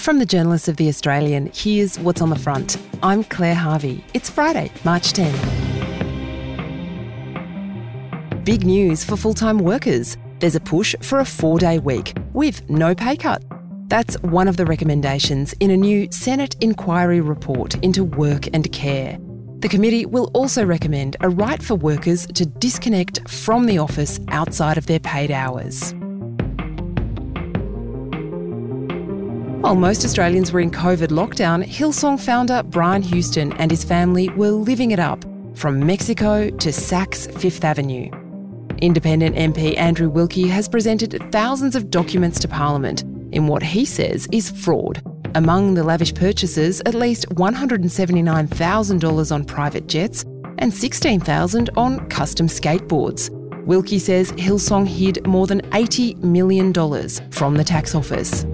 From the journalists of The Australian, here's what's on the front. I'm Claire Harvey. It's Friday, March 10. Big news for full time workers. There's a push for a four day week with no pay cut. That's one of the recommendations in a new Senate inquiry report into work and care. The committee will also recommend a right for workers to disconnect from the office outside of their paid hours. While most Australians were in COVID lockdown, Hillsong founder Brian Houston and his family were living it up from Mexico to Saks Fifth Avenue. Independent MP Andrew Wilkie has presented thousands of documents to Parliament in what he says is fraud. Among the lavish purchases, at least $179,000 on private jets and 16,000 on custom skateboards. Wilkie says Hillsong hid more than $80 million from the tax office.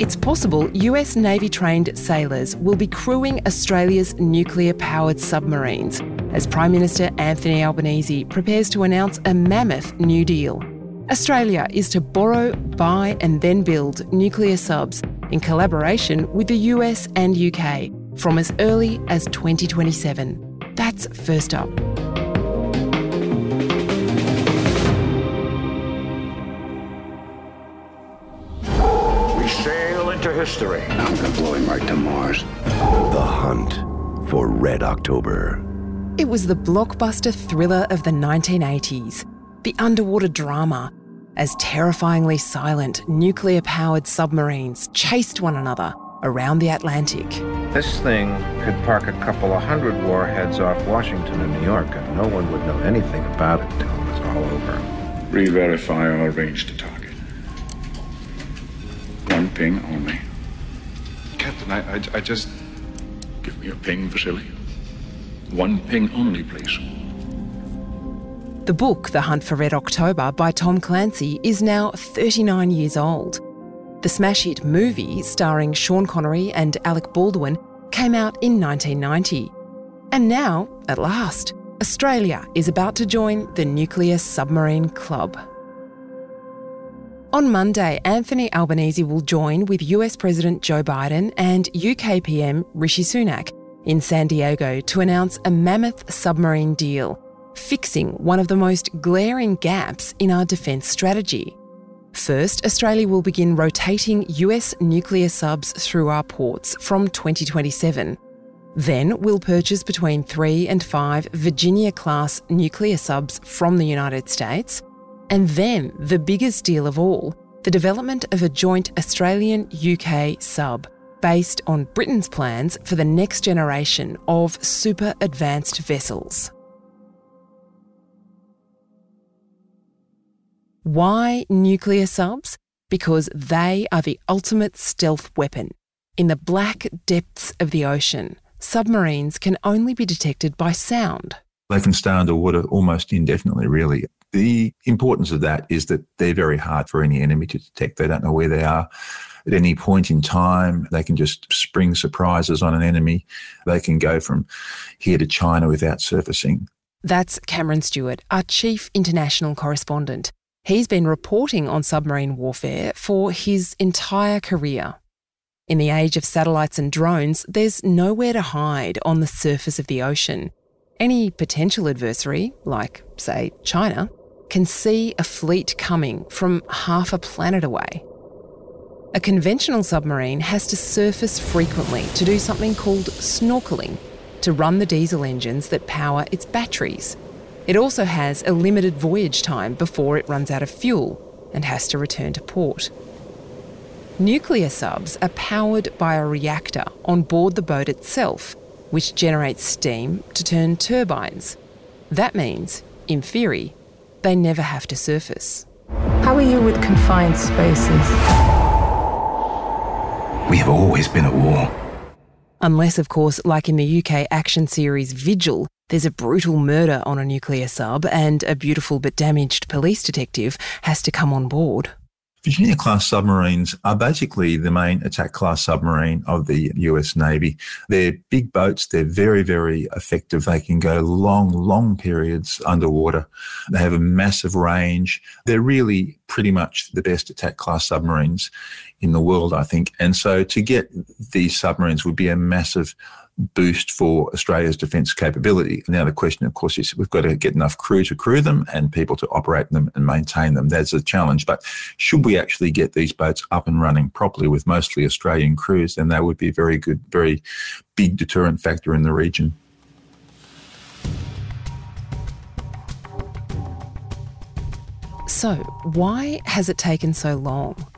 It's possible US Navy trained sailors will be crewing Australia's nuclear powered submarines as Prime Minister Anthony Albanese prepares to announce a mammoth new deal. Australia is to borrow, buy, and then build nuclear subs in collaboration with the US and UK from as early as 2027. That's first up. Into history. I'm gonna blow him right to Mars. The Hunt for Red October. It was the blockbuster thriller of the 1980s, the underwater drama, as terrifyingly silent nuclear powered submarines chased one another around the Atlantic. This thing could park a couple of hundred warheads off Washington and New York, and no one would know anything about it until it was all over. Re verify our range to target. One ping only. Captain, I, I, I just. Give me a ping, Vasily. One ping only, please. The book, The Hunt for Red October by Tom Clancy, is now 39 years old. The smash hit movie, starring Sean Connery and Alec Baldwin, came out in 1990. And now, at last, Australia is about to join the Nuclear Submarine Club. On Monday, Anthony Albanese will join with US President Joe Biden and UK PM Rishi Sunak in San Diego to announce a mammoth submarine deal, fixing one of the most glaring gaps in our defence strategy. First, Australia will begin rotating US nuclear subs through our ports from 2027. Then we'll purchase between three and five Virginia class nuclear subs from the United States and then, the biggest deal of all, the development of a joint Australian UK sub based on Britain's plans for the next generation of super advanced vessels. Why nuclear subs? Because they are the ultimate stealth weapon. In the black depths of the ocean, submarines can only be detected by sound. They can stay underwater almost indefinitely, really. The importance of that is that they're very hard for any enemy to detect. They don't know where they are at any point in time. They can just spring surprises on an enemy. They can go from here to China without surfacing. That's Cameron Stewart, our chief international correspondent. He's been reporting on submarine warfare for his entire career. In the age of satellites and drones, there's nowhere to hide on the surface of the ocean. Any potential adversary, like, say, China, can see a fleet coming from half a planet away. A conventional submarine has to surface frequently to do something called snorkeling to run the diesel engines that power its batteries. It also has a limited voyage time before it runs out of fuel and has to return to port. Nuclear subs are powered by a reactor on board the boat itself, which generates steam to turn turbines. That means, in theory, they never have to surface. How are you with confined spaces? We have always been at war. Unless, of course, like in the UK action series Vigil, there's a brutal murder on a nuclear sub and a beautiful but damaged police detective has to come on board. Virginia class submarines are basically the main attack class submarine of the US Navy. They're big boats. They're very, very effective. They can go long, long periods underwater. They have a massive range. They're really pretty much the best attack class submarines in the world, I think. And so to get these submarines would be a massive boost for Australia's defence capability. Now, the question, of course, is we've got to get enough crew to crew them and people to operate them and maintain them. That's a challenge. But should we actually get these boats up and running properly with mostly Australian crews, then that would be a very good, very big deterrent factor in the region. So, why has it taken so long?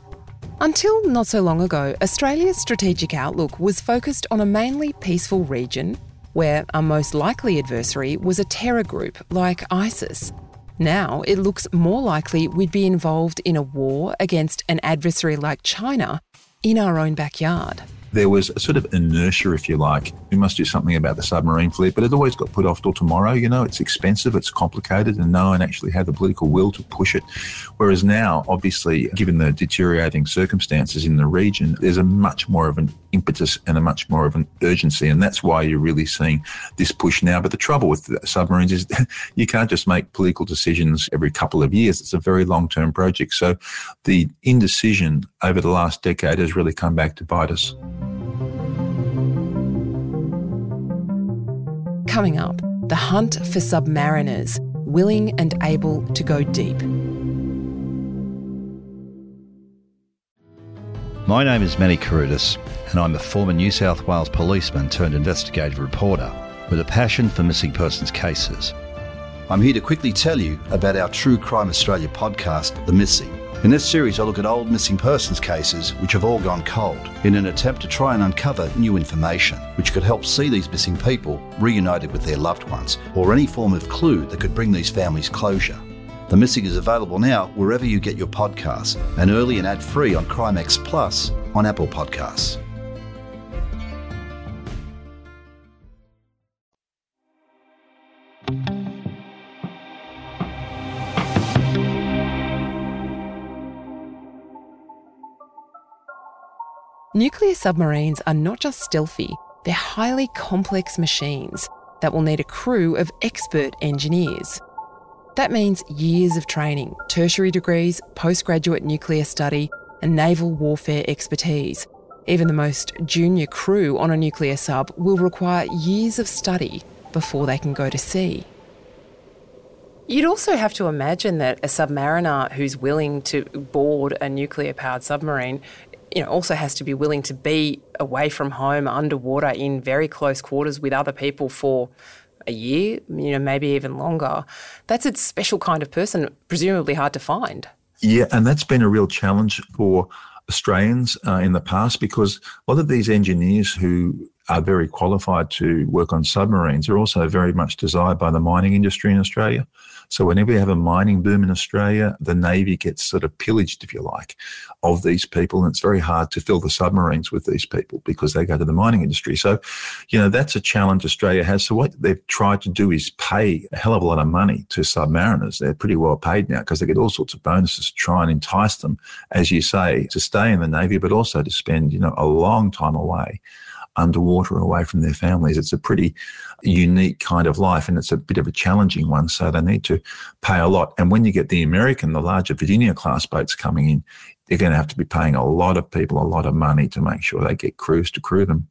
Until not so long ago, Australia's strategic outlook was focused on a mainly peaceful region where our most likely adversary was a terror group like ISIS. Now it looks more likely we'd be involved in a war against an adversary like China in our own backyard there was a sort of inertia, if you like. We must do something about the submarine fleet, but it always got put off till tomorrow. You know, it's expensive, it's complicated, and no one actually had the political will to push it. Whereas now, obviously, given the deteriorating circumstances in the region, there's a much more of an impetus and a much more of an urgency, and that's why you're really seeing this push now. But the trouble with submarines is you can't just make political decisions every couple of years. It's a very long-term project. So the indecision over the last decade has really come back to bite us. Coming up, the hunt for submariners willing and able to go deep. My name is Manny Carudis, and I'm a former New South Wales policeman turned investigative reporter with a passion for missing persons cases. I'm here to quickly tell you about our True Crime Australia podcast, The Missing in this series, I look at old missing persons cases which have all gone cold in an attempt to try and uncover new information which could help see these missing people reunited with their loved ones or any form of clue that could bring these families closure. The Missing is available now wherever you get your podcasts and early and ad free on Crimex Plus on Apple Podcasts. Nuclear submarines are not just stealthy, they're highly complex machines that will need a crew of expert engineers. That means years of training, tertiary degrees, postgraduate nuclear study, and naval warfare expertise. Even the most junior crew on a nuclear sub will require years of study before they can go to sea. You'd also have to imagine that a submariner who's willing to board a nuclear powered submarine you know, also has to be willing to be away from home, underwater, in very close quarters with other people for a year, you know, maybe even longer. That's a special kind of person, presumably hard to find. Yeah, and that's been a real challenge for Australians uh, in the past because a lot of these engineers who are very qualified to work on submarines are also very much desired by the mining industry in Australia. So whenever you have a mining boom in Australia, the Navy gets sort of pillaged, if you like, of these people. And it's very hard to fill the submarines with these people because they go to the mining industry. So, you know, that's a challenge Australia has. So what they've tried to do is pay a hell of a lot of money to submariners. They're pretty well paid now because they get all sorts of bonuses to try and entice them, as you say, to stay in the Navy, but also to spend, you know, a long time away underwater away from their families. It's a pretty unique kind of life and it's a bit of a challenging one. So they need to pay a lot. And when you get the American, the larger Virginia class boats coming in, they're going to have to be paying a lot of people a lot of money to make sure they get crews to crew them.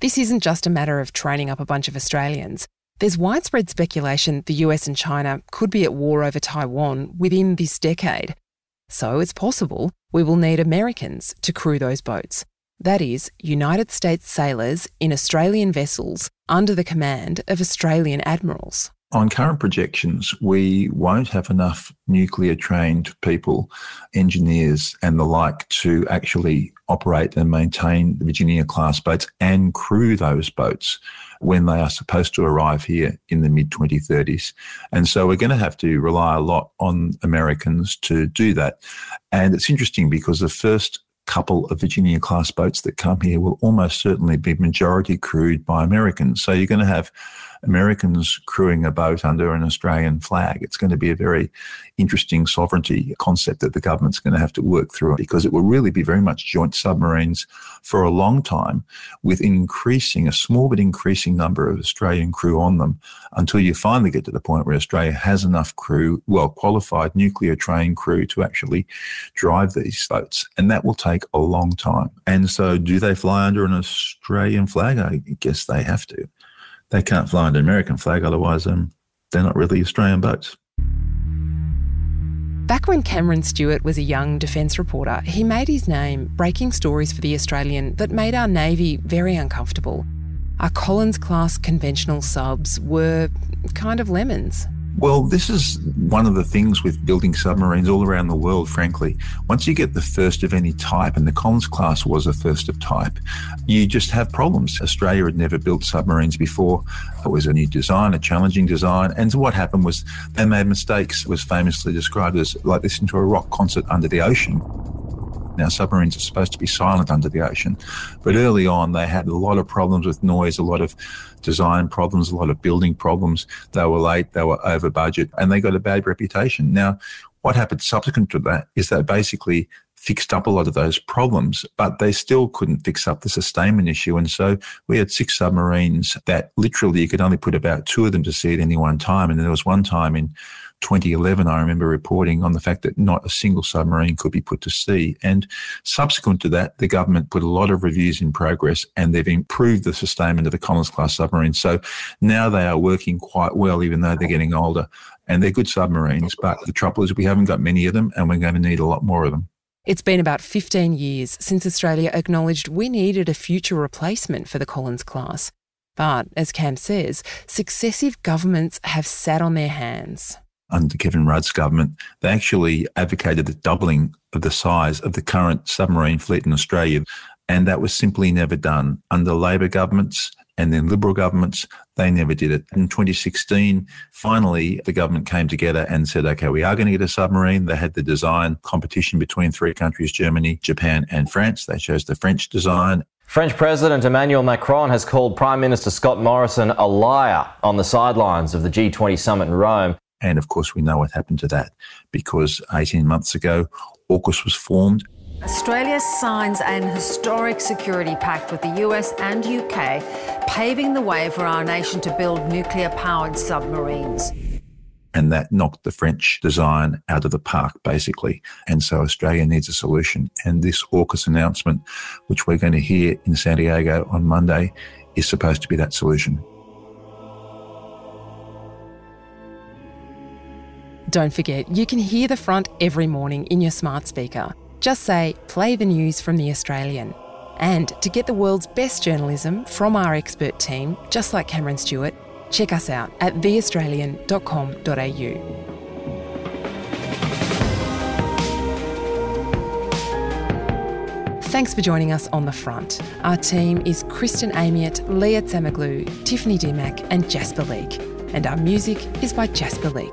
This isn't just a matter of training up a bunch of Australians. There's widespread speculation the US and China could be at war over Taiwan within this decade. So it's possible we will need Americans to crew those boats. That is, United States sailors in Australian vessels under the command of Australian admirals. On current projections, we won't have enough nuclear trained people, engineers, and the like to actually operate and maintain the Virginia class boats and crew those boats when they are supposed to arrive here in the mid 2030s. And so we're going to have to rely a lot on Americans to do that. And it's interesting because the first couple of Virginia class boats that come here will almost certainly be majority crewed by Americans. So you're going to have Americans crewing a boat under an Australian flag. It's going to be a very interesting sovereignty concept that the government's going to have to work through because it will really be very much joint submarines for a long time with increasing, a small but increasing number of Australian crew on them until you finally get to the point where Australia has enough crew, well qualified nuclear trained crew to actually drive these boats. And that will take a long time. And so do they fly under an Australian flag? I guess they have to. They can't fly under an American flag, otherwise um, they're not really Australian boats. Back when Cameron Stewart was a young defence reporter, he made his name breaking stories for The Australian that made our Navy very uncomfortable. Our Collins class conventional subs were kind of lemons. Well, this is one of the things with building submarines all around the world, frankly. Once you get the first of any type, and the Collins class was a first of type, you just have problems. Australia had never built submarines before. It was a new design, a challenging design. And so what happened was they made mistakes. It was famously described as like listening to a rock concert under the ocean. Now, submarines are supposed to be silent under the ocean, but early on they had a lot of problems with noise, a lot of design problems, a lot of building problems. They were late, they were over budget, and they got a bad reputation. Now, what happened subsequent to that is that basically fixed up a lot of those problems, but they still couldn't fix up the sustainment issue. And so we had six submarines that literally you could only put about two of them to sea at any one time. And there was one time in 2011, I remember reporting on the fact that not a single submarine could be put to sea. And subsequent to that, the government put a lot of reviews in progress and they've improved the sustainment of the Collins class submarines. So now they are working quite well, even though they're getting older. And they're good submarines. But the trouble is, we haven't got many of them and we're going to need a lot more of them. It's been about 15 years since Australia acknowledged we needed a future replacement for the Collins class. But as Cam says, successive governments have sat on their hands under Kevin Rudd's government, they actually advocated the doubling of the size of the current submarine fleet in Australia. And that was simply never done. Under Labor governments and then Liberal governments, they never did it. In 2016, finally, the government came together and said, okay, we are going to get a submarine. They had the design competition between three countries Germany, Japan, and France. They chose the French design. French President Emmanuel Macron has called Prime Minister Scott Morrison a liar on the sidelines of the G20 summit in Rome. And of course, we know what happened to that because 18 months ago, AUKUS was formed. Australia signs an historic security pact with the US and UK, paving the way for our nation to build nuclear powered submarines. And that knocked the French design out of the park, basically. And so Australia needs a solution. And this AUKUS announcement, which we're going to hear in San Diego on Monday, is supposed to be that solution. Don't forget, you can hear the front every morning in your smart speaker. Just say, play the news from The Australian. And to get the world's best journalism from our expert team, just like Cameron Stewart, check us out at theaustralian.com.au. Thanks for joining us on The Front. Our team is Kristen Amiot, Lia Tsamoglou, Tiffany Dimmack, and Jasper Leak. And our music is by Jasper Leak.